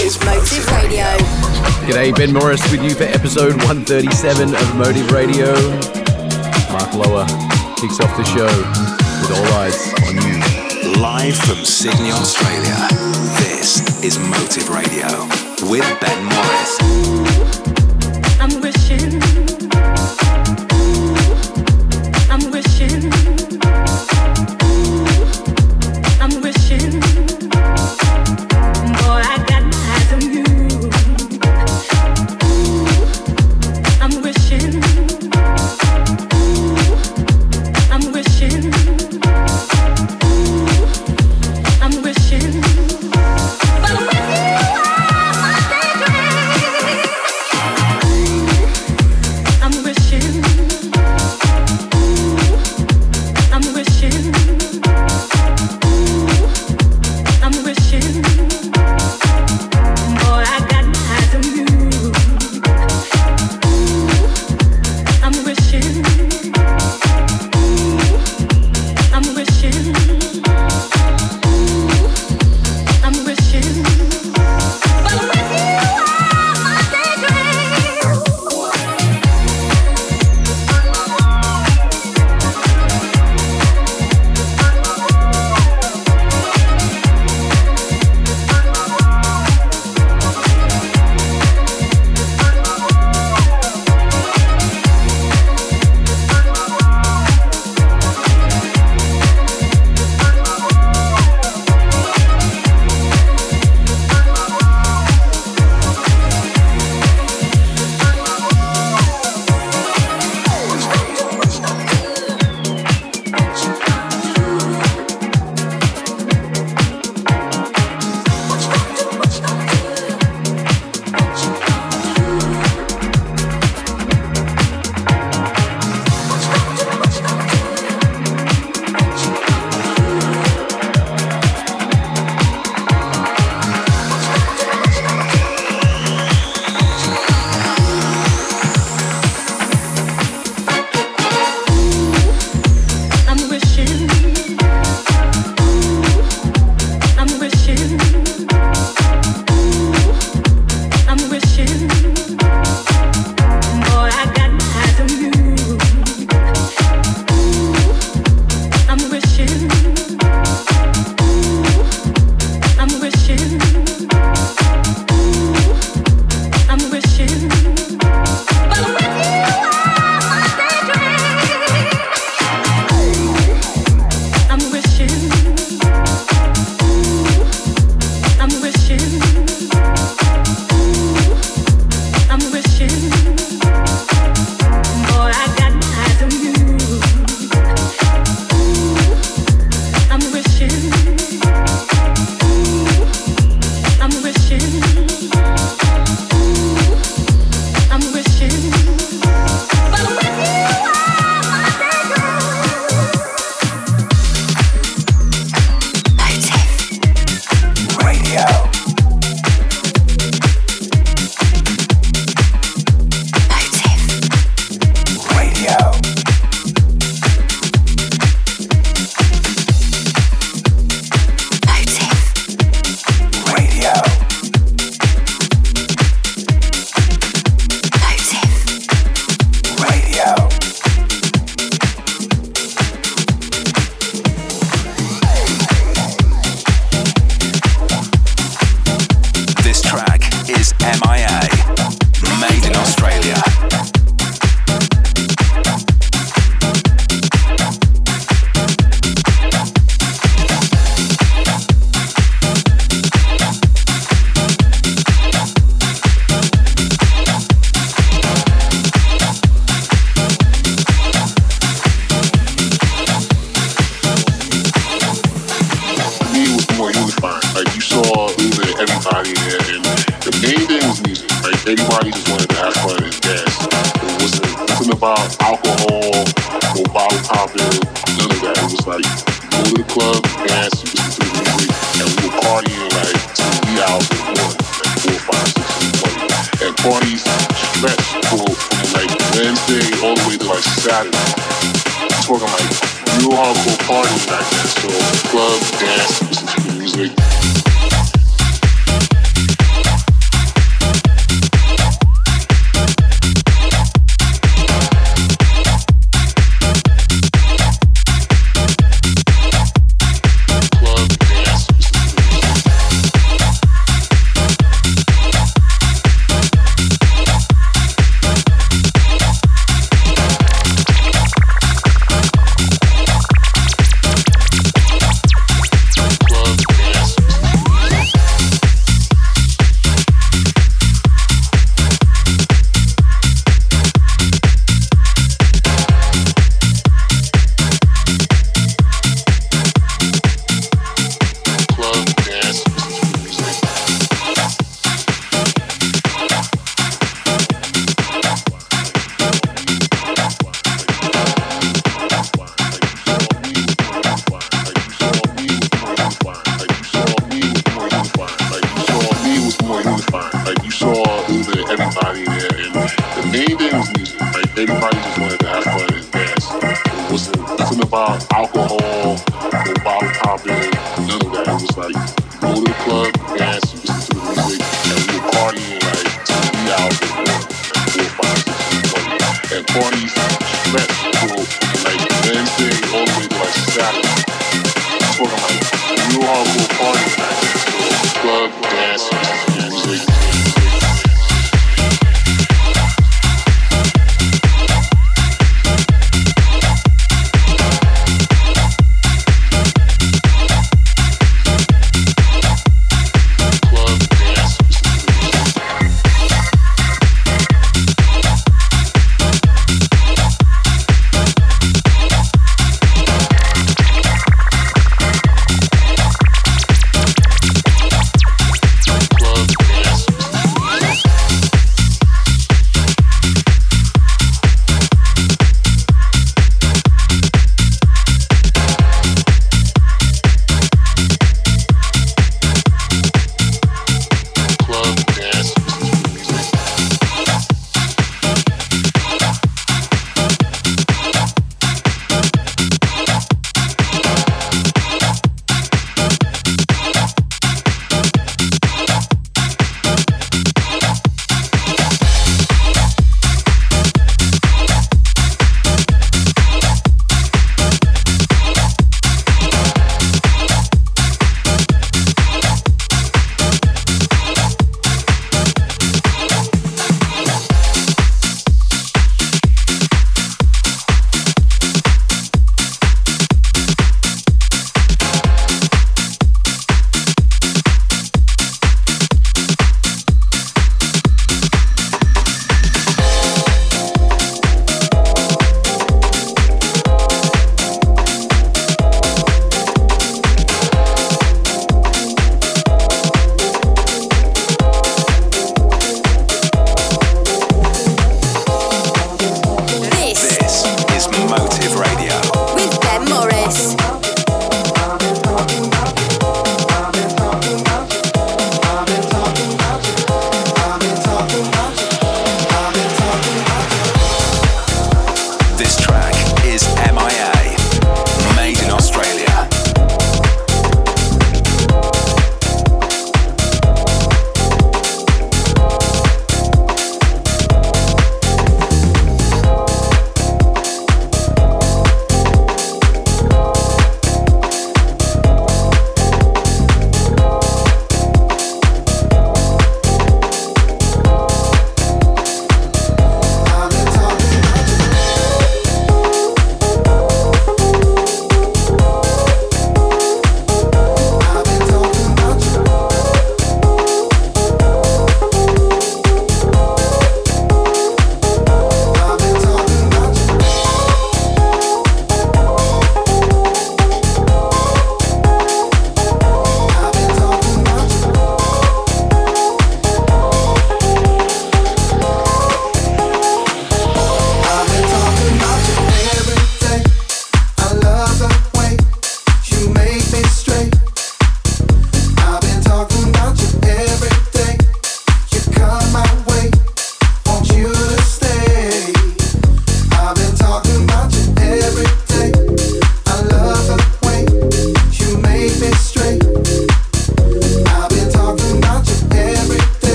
is Motive Radio. G'day, Ben Morris with you for episode 137 of Motive Radio. Mark Lower kicks off the show with all eyes on you. Live from Sydney, Australia. This is Motive Radio with Ben Morris. I'm wishing.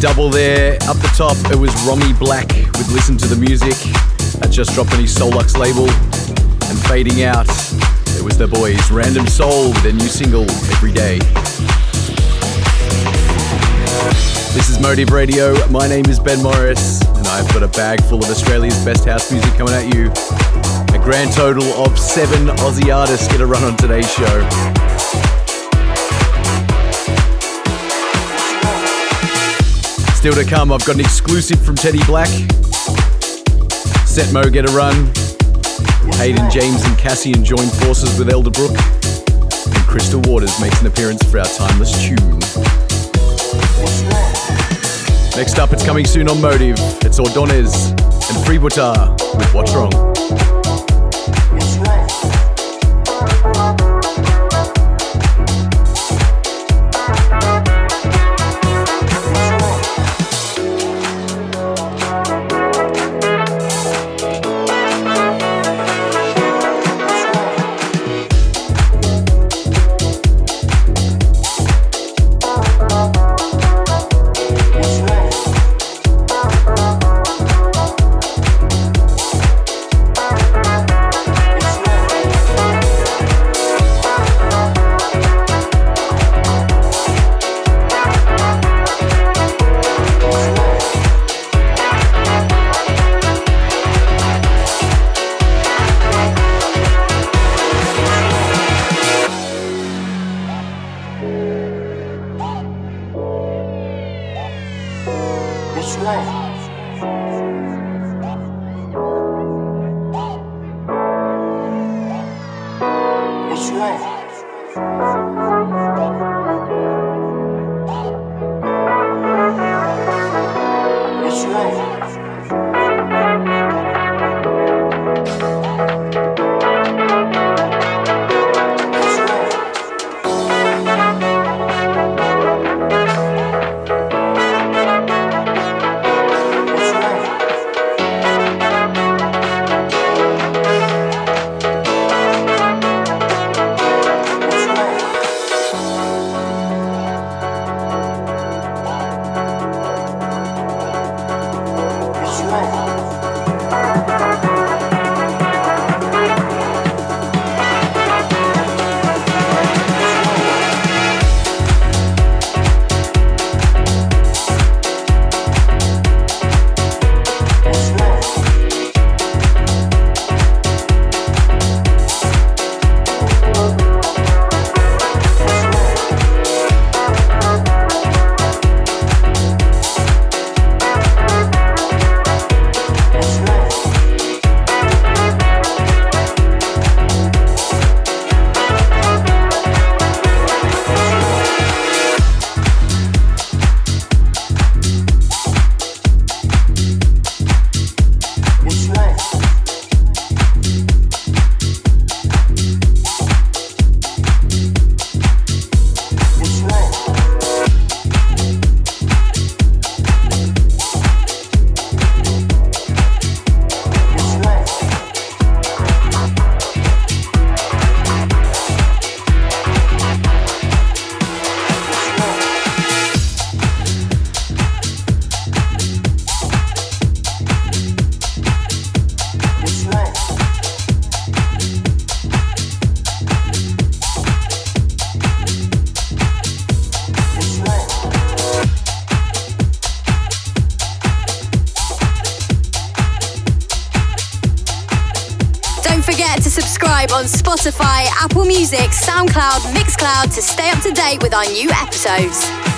Double there. Up the top, it was Romy Black with Listen to the Music. That just dropped on his Solux label. And fading out, it was the boys Random Soul with their new single, Every Day. This is Motive Radio. My name is Ben Morris, and I've got a bag full of Australia's best house music coming at you. A grand total of seven Aussie artists get a run on today's show. Still to come, I've got an exclusive from Teddy Black. Setmo get a run. Hayden James and Cassian join forces with Elderbrook. And Crystal Waters makes an appearance for our timeless tune. Next up, it's coming soon on Motive. It's Ordonez and Freebooter with What's Wrong. Spotify, Apple Music, SoundCloud, Mixcloud to stay up to date with our new episodes.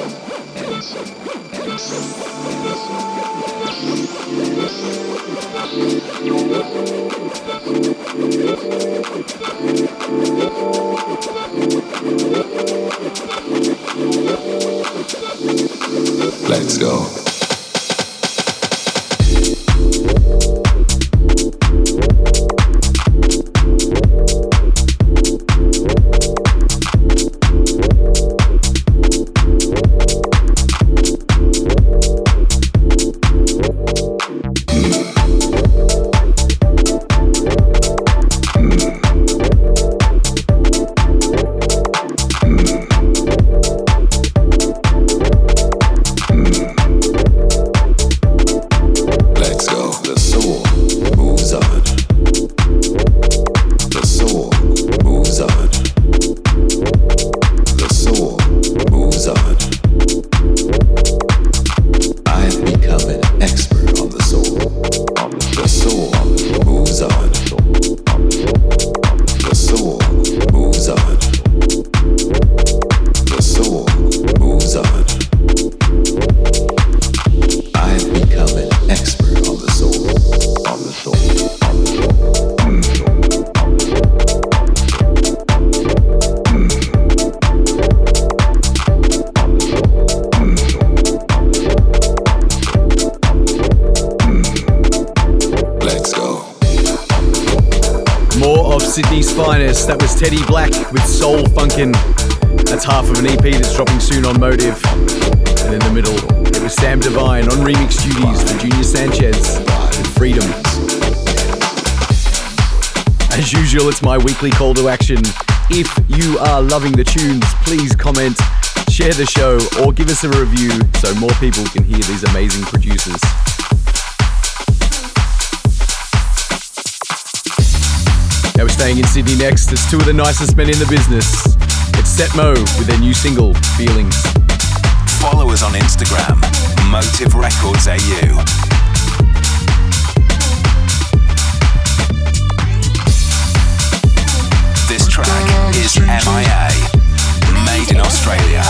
And soul, Sydney's finest. That was Teddy Black with Soul Funkin'. That's half of an EP that's dropping soon on Motive. And in the middle, it was Sam Divine on remix duties for Junior Sanchez with Freedom. As usual, it's my weekly call to action. If you are loving the tunes, please comment, share the show, or give us a review so more people can hear these amazing producers. Staying in Sydney next. It's two of the nicest men in the business. It's Setmo with their new single, Feelings. Follow us on Instagram, Motive Records AU. This track is MIA, made in Australia.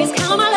always count on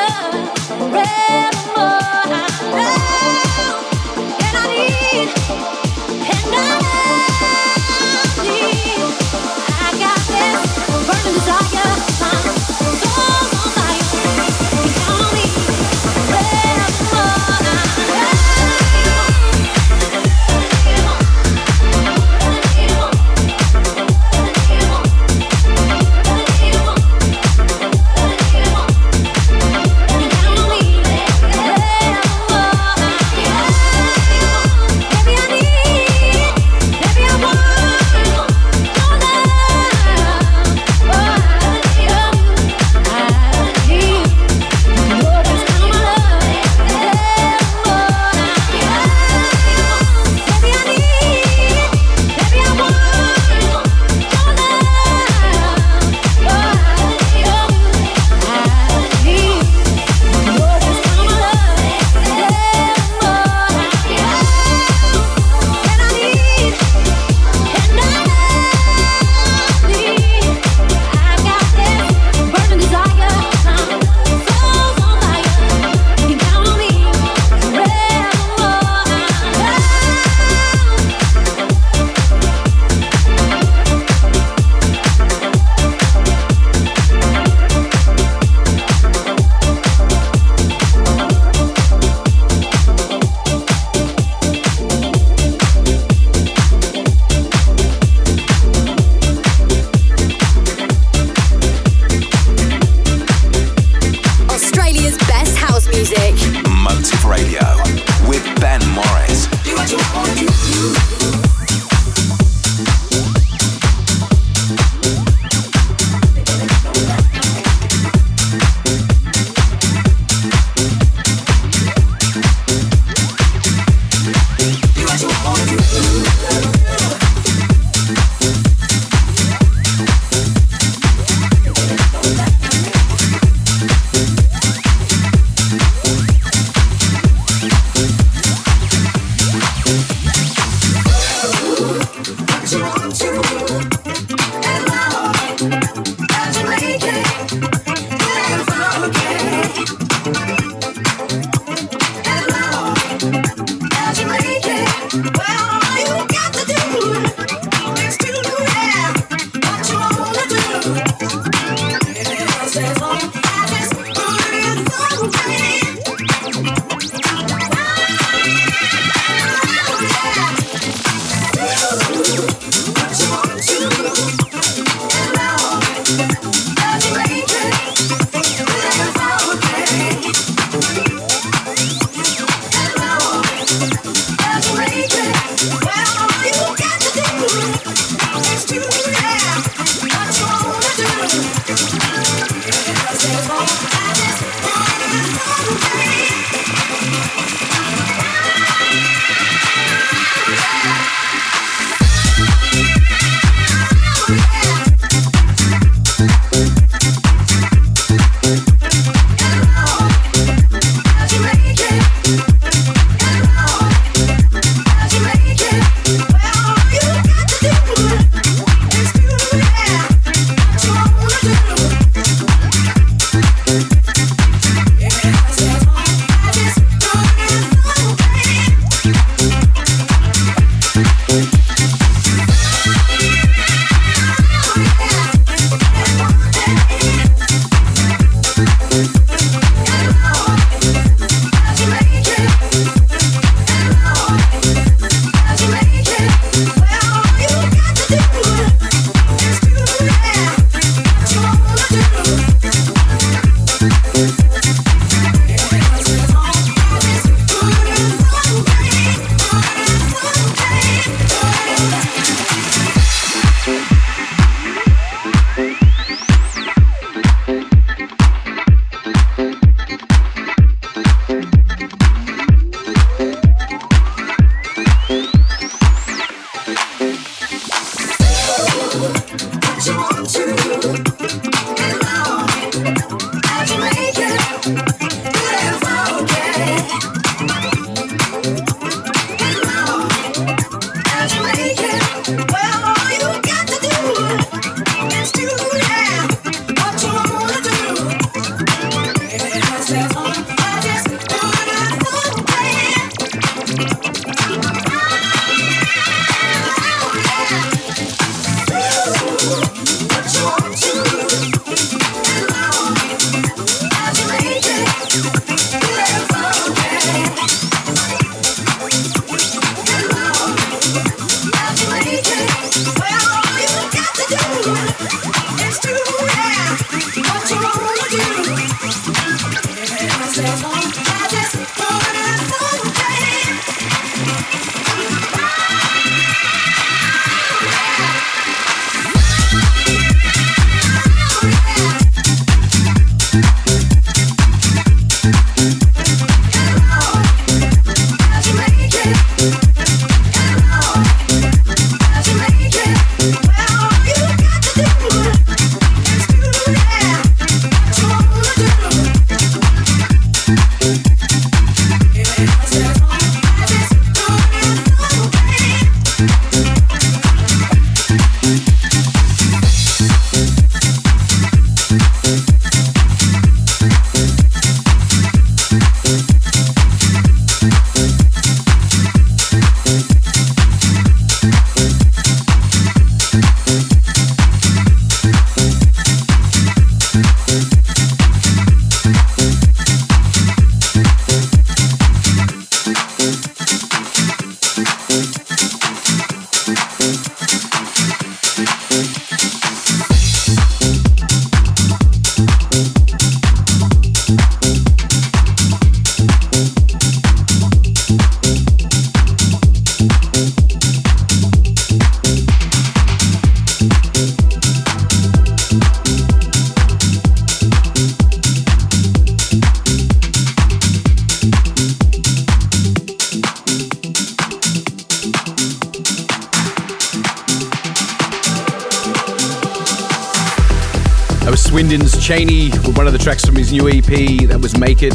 Make It.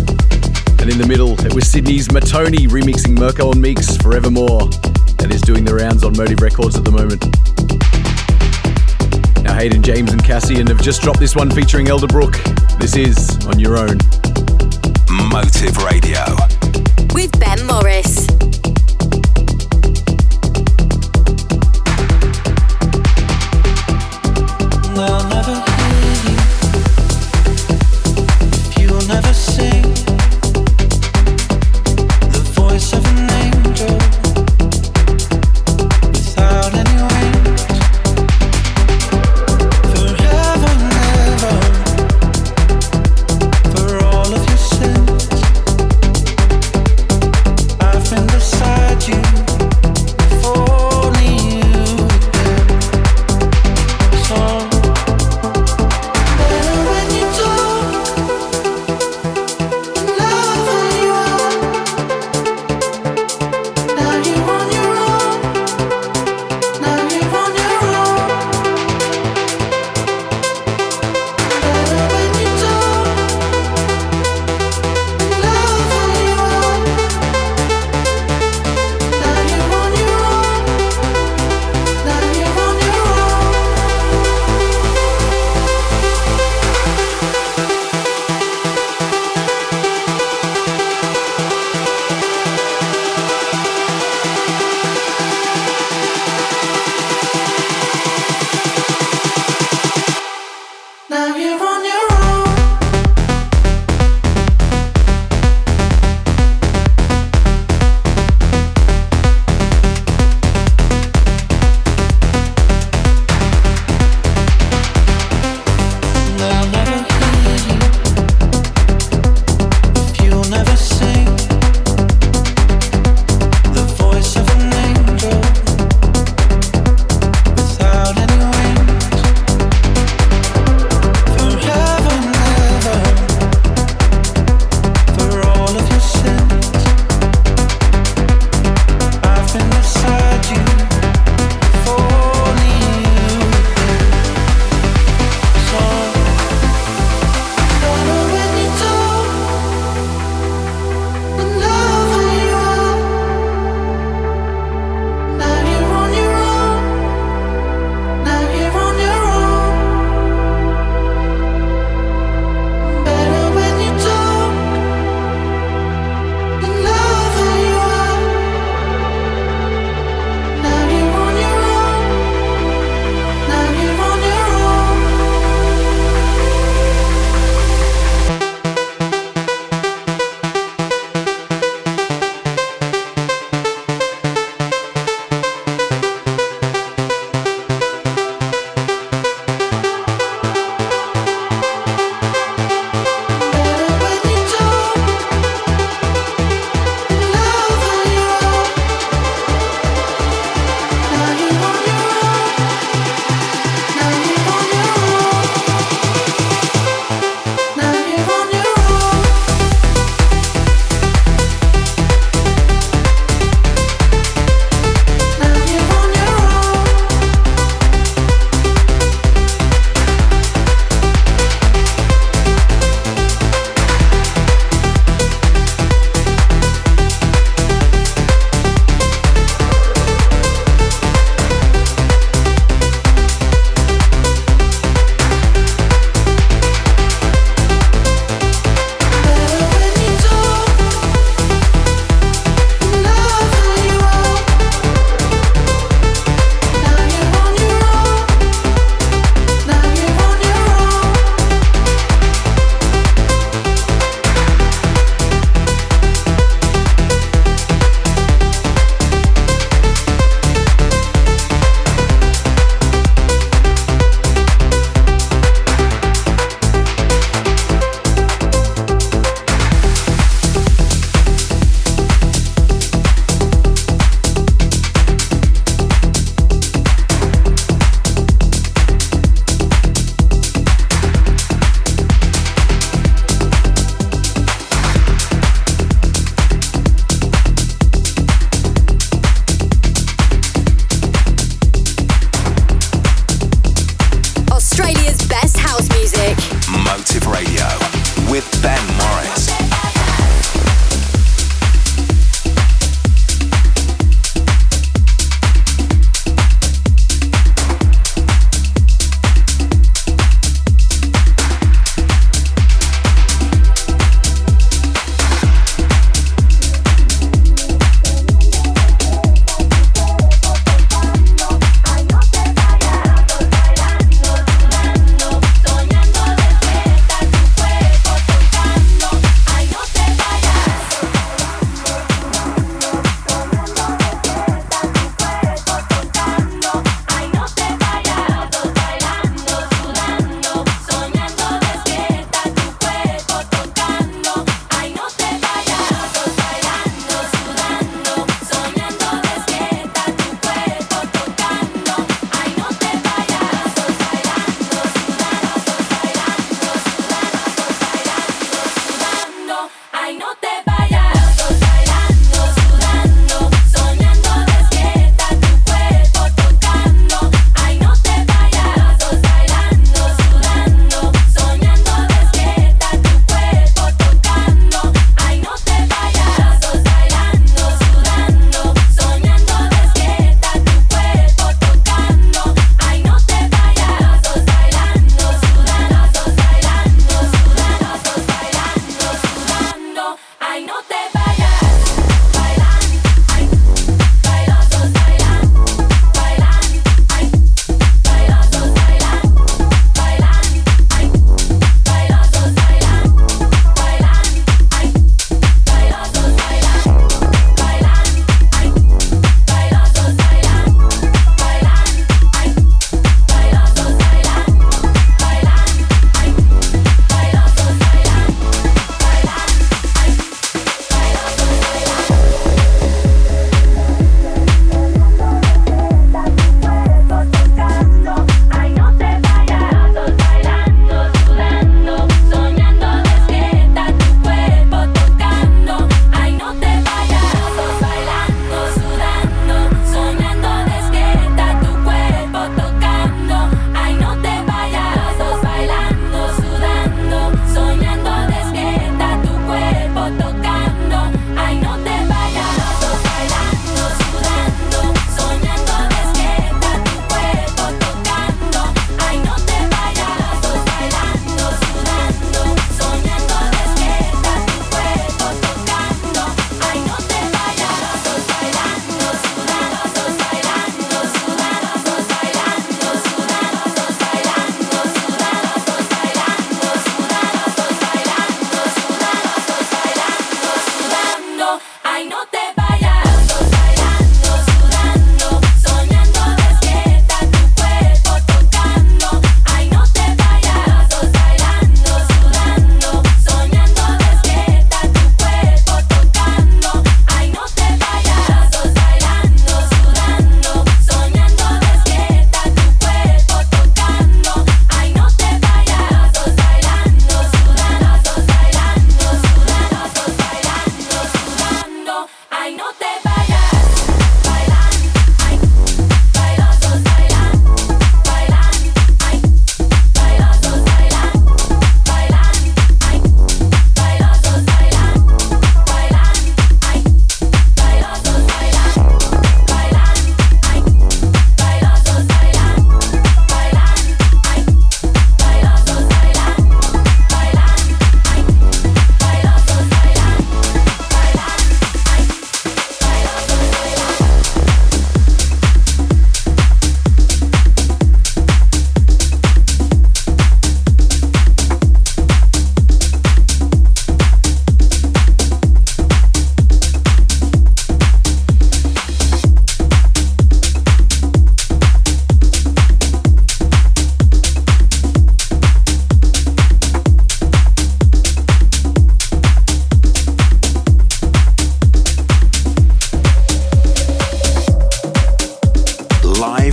And in the middle, it was Sydney's Matoni remixing Mirko and Meex Forevermore. That is doing the rounds on Motive Records at the moment. Now Hayden James and Cassian have just dropped this one featuring Elderbrook. This is On Your Own. Motive Radio. With Ben Morris.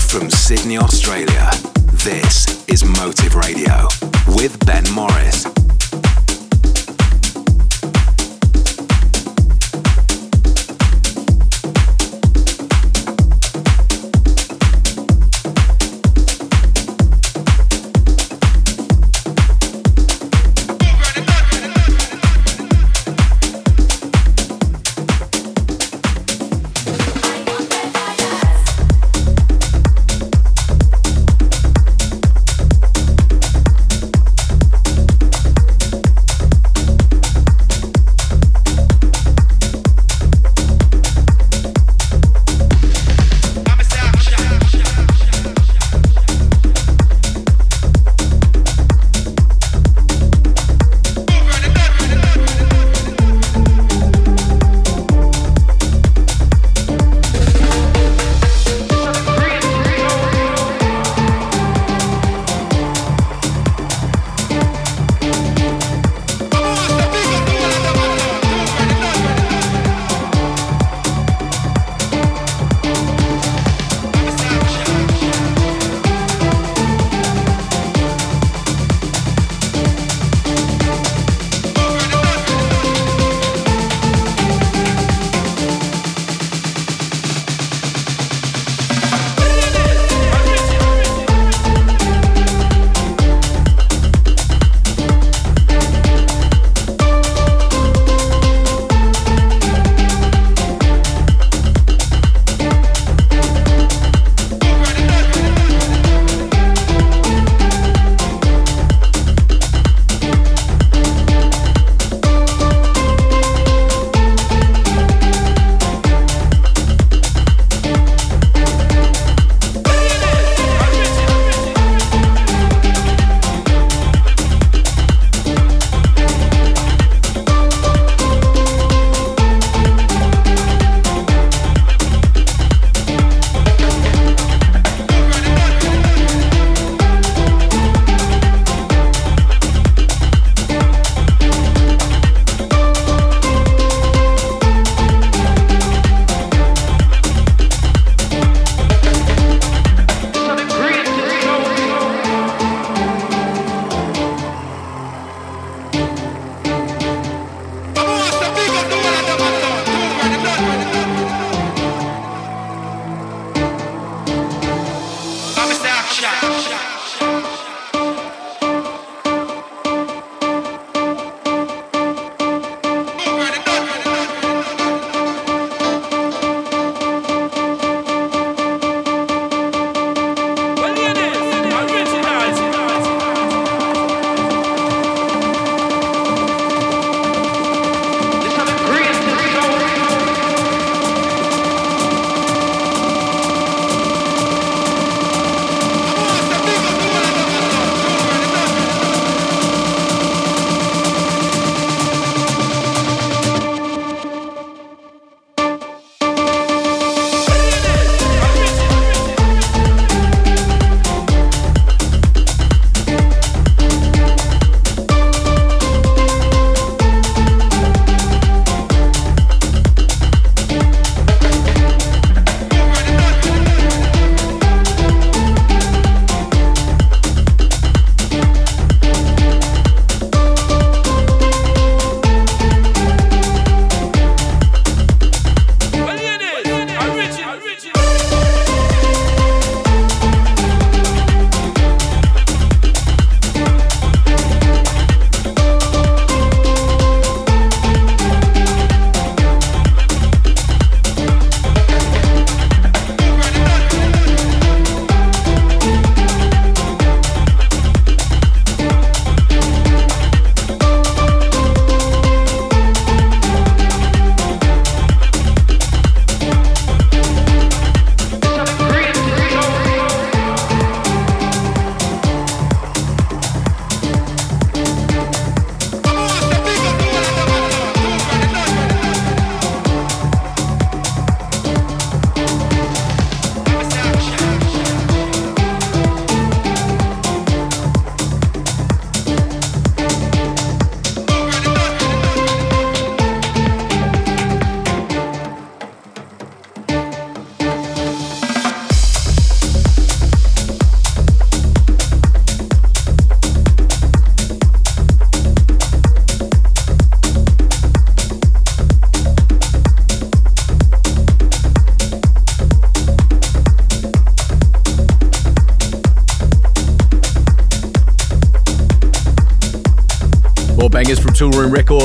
From Sydney, Australia, this is Motive Radio with Ben Morris.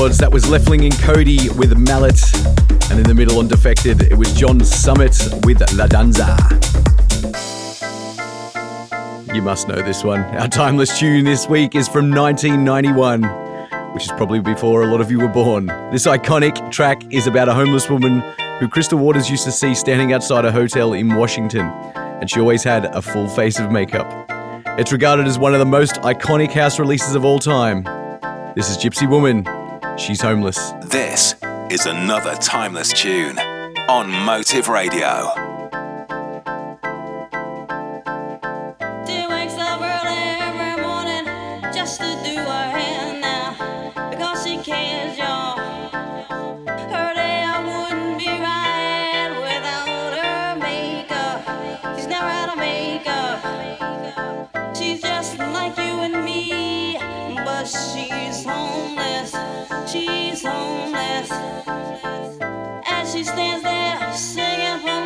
That was Leftwing and Kody with Mallet. And in the middle on Defected, it was John Summit with La Danza. You must know this one. Our timeless tune this week is from 1991, which is probably before a lot of you were born. This iconic track is about a homeless woman who Crystal Waters used to see standing outside a hotel in Washington, and she always had a full face of makeup. It's regarded as one of the most iconic house releases of all time. This is Gypsy Woman. She's homeless. This is another timeless tune on Motive Radio. as she stands there singing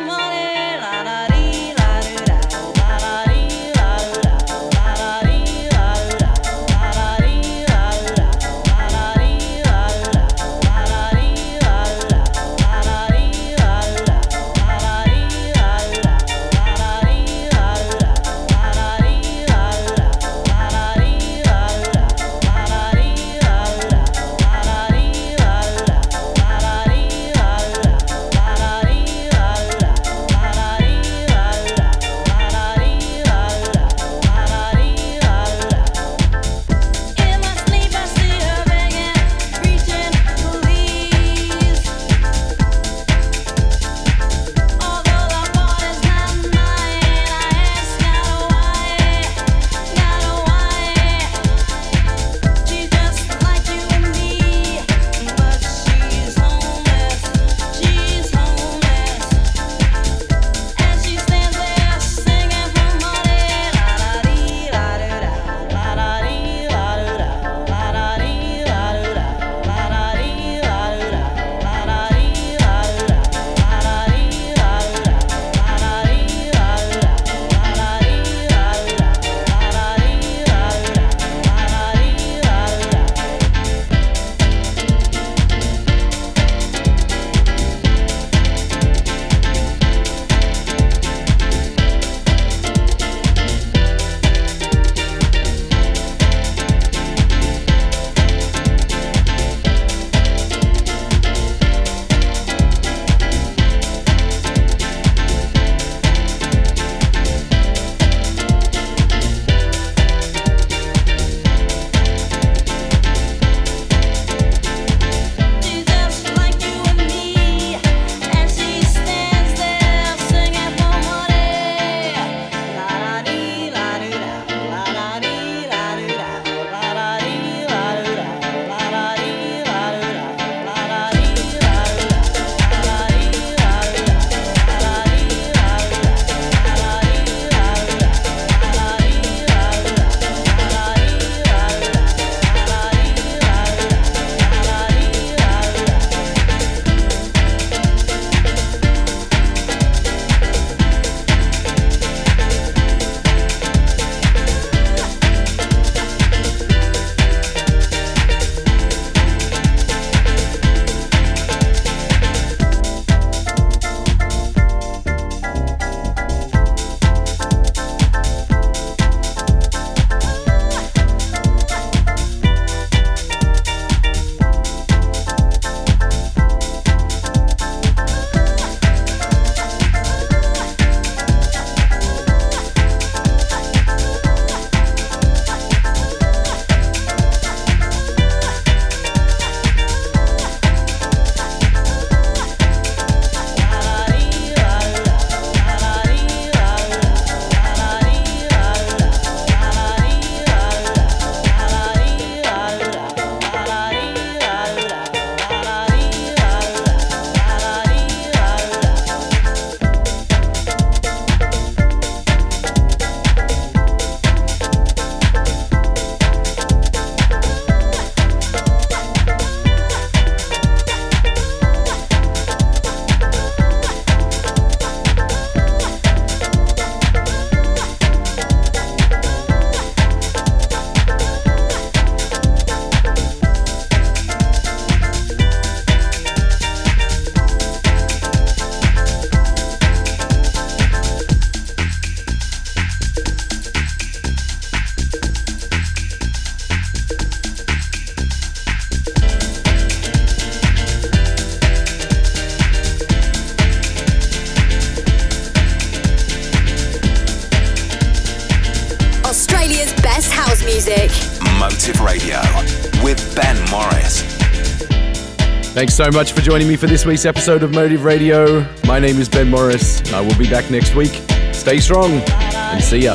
Thanks so much for joining me for this week's episode of Motive Radio. My name is Ben Morris. I will be back next week. Stay strong and see ya.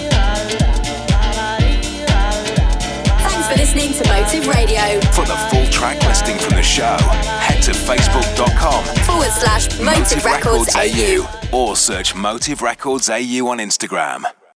Thanks for listening to Motive Radio. For the full track listing from the show, head to facebook.com Forward slash Motive Records AU. or search Motive Records AU on Instagram.